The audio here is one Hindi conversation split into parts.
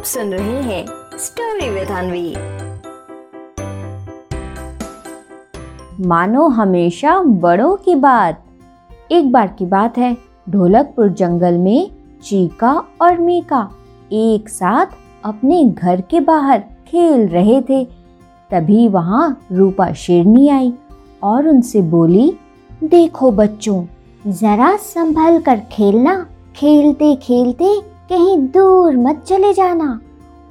आप सुन रहे हैं स्टोरी विद अनवी मानो हमेशा बड़ों की बात। एक बार की बात है, ढोलकपुर जंगल में चीका और मीका एक साथ अपने घर के बाहर खेल रहे थे। तभी वहाँ रूपा शेरनी आई और उनसे बोली, देखो बच्चों, जरा संभल कर खेलना। खेलते खेलते कहीं दूर मत चले जाना।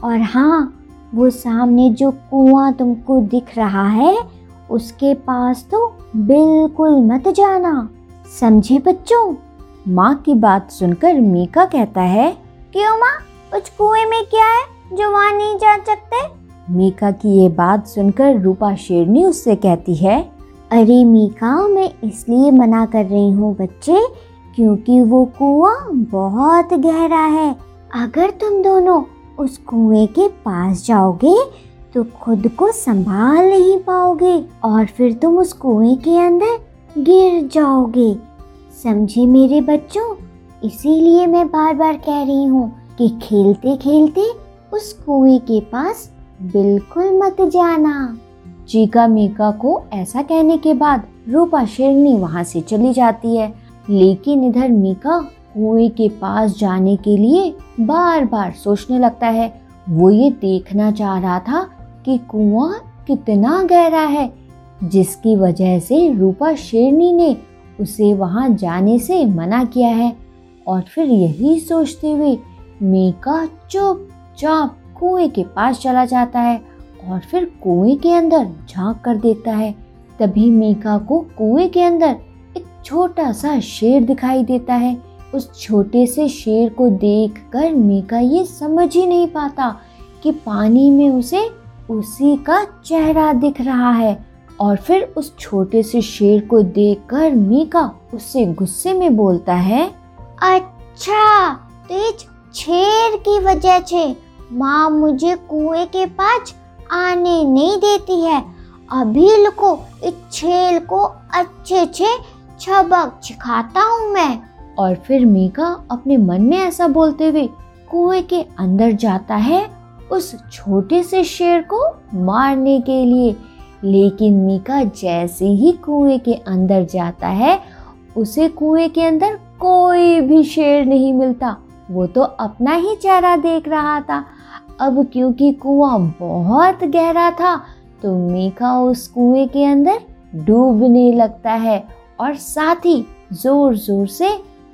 और हाँ वो सामने जो कुआँ तुमको दिख रहा है, उसके पास तो बिल्कुल मत जाना। समझे बच्चों? माँ की बात सुनकर मीका कहता है, क्यों माँ? उस कुएँ में क्या है जो वहाँ नहीं जा सकते? मीका की ये बात सुनकर रूपा शेरनी उससे कहती है, अरे मीका, मैं इसलिए मना कर रही हूँ बच्चे क्योंकि वो कुआँ बहुत गहरा है। अगर तुम दोनों उस कुएँ के पास जाओगे तो खुद को संभाल नहीं पाओगे और फिर तुम उस कुएँ के अंदर गिर जाओगे। समझे मेरे बच्चों? इसीलिए मैं बार बार कह रही हूँ कि खेलते खेलते उस कुएँ के पास बिल्कुल मत जाना। चीका मीका को ऐसा कहने के बाद रूपा शेरनी वहाँ से चली जाती है। लेकिन इधर मीका कुएँ के पास जाने के लिए बार बार सोचने लगता है। वो ये देखना चाह रहा था कि कुआँ कितना गहरा है, जिसकी वजह से रूपा शेरनी ने उसे वहाँ जाने से मना किया है। और फिर यही सोचते हुए मीका चुपचाप कुएँ के पास चला जाता है और फिर कुएँ के अंदर झाँक कर देखता है। तभी मीका को कुएँ के अंदर छोटा सा शेर दिखाई देता है। उस छोटे से शेर को देखकर मीका ये समझ ही नहीं पाता कि पानी में उसे उसी का चेहरा दिख रहा है और फिर उस छोटे से शेर को देखकर मीका उससे गुस्से में बोलता है अच्छा तेज शेर की वजह से माँ मुझे कुएँ के पास आने नहीं देती है। अभी लुको इस छेल को अच्छे से छबक सिखाता हूँ मैं। और फिर मीका अपने मन में ऐसा बोलते हुए, कुएँ के अंदर जाता है उस छोटे से शेर को मारने के लिए। लेकिन मीका जैसे ही कुएँ के अंदर जाता है, उसे कुएँ के अंदर कोई भी शेर नहीं मिलता। वो तो अपना ही चेहरा देख रहा था। अब क्योंकि कुआँ बहुत गहरा था तो मीका उस कुएँ के अंदर डूबने लगता है और साथ ही ज़ोर ज़ोर से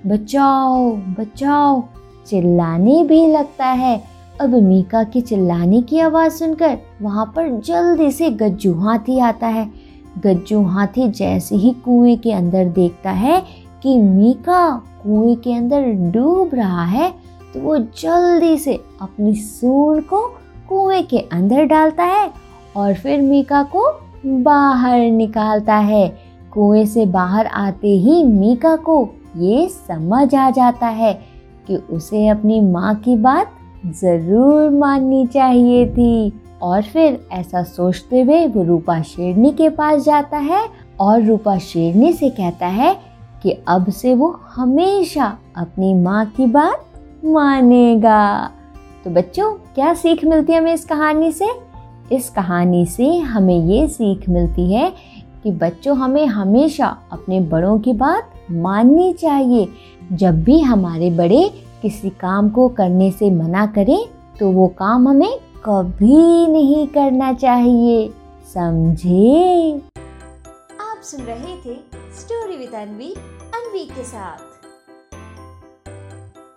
बचाओ बचाओ, चिल्लाने भी लगता है। अब मीका के चिल्लाने की आवाज़ सुनकर वहाँ पर जल्दी से गज्जू हाथी आता है। गज्जू हाथी जैसे ही कुएँ के अंदर देखता है कि मीका कुएँ के अंदर डूब रहा है तो वो जल्दी से अपनी सूंड को कुएँ के अंदर डालता है और फिर मीका को बाहर निकालता है। कुएँ से बाहर आते ही मीका को ये समझ आ जाता है कि उसे अपनी माँ की बात ज़रूर माननी चाहिए थी। और फिर ऐसा सोचते हुए वो रूपा शेरनी के पास जाता है और रूपा शेरनी से कहता है कि अब से वो हमेशा अपनी माँ की बात मानेगा। तो बच्चों, क्या सीख मिलती है हमें इस कहानी से? इस कहानी से हमें ये सीख मिलती है कि बच्चों, हमें हमेशा अपने बड़ों की बात माननी चाहिए। जब भी हमारे बड़े किसी काम को करने से मना करें तो वो काम हमें कभी नहीं करना चाहिए। समझे? आप सुन रहे थे स्टोरी विद अनवी अनवी के साथ।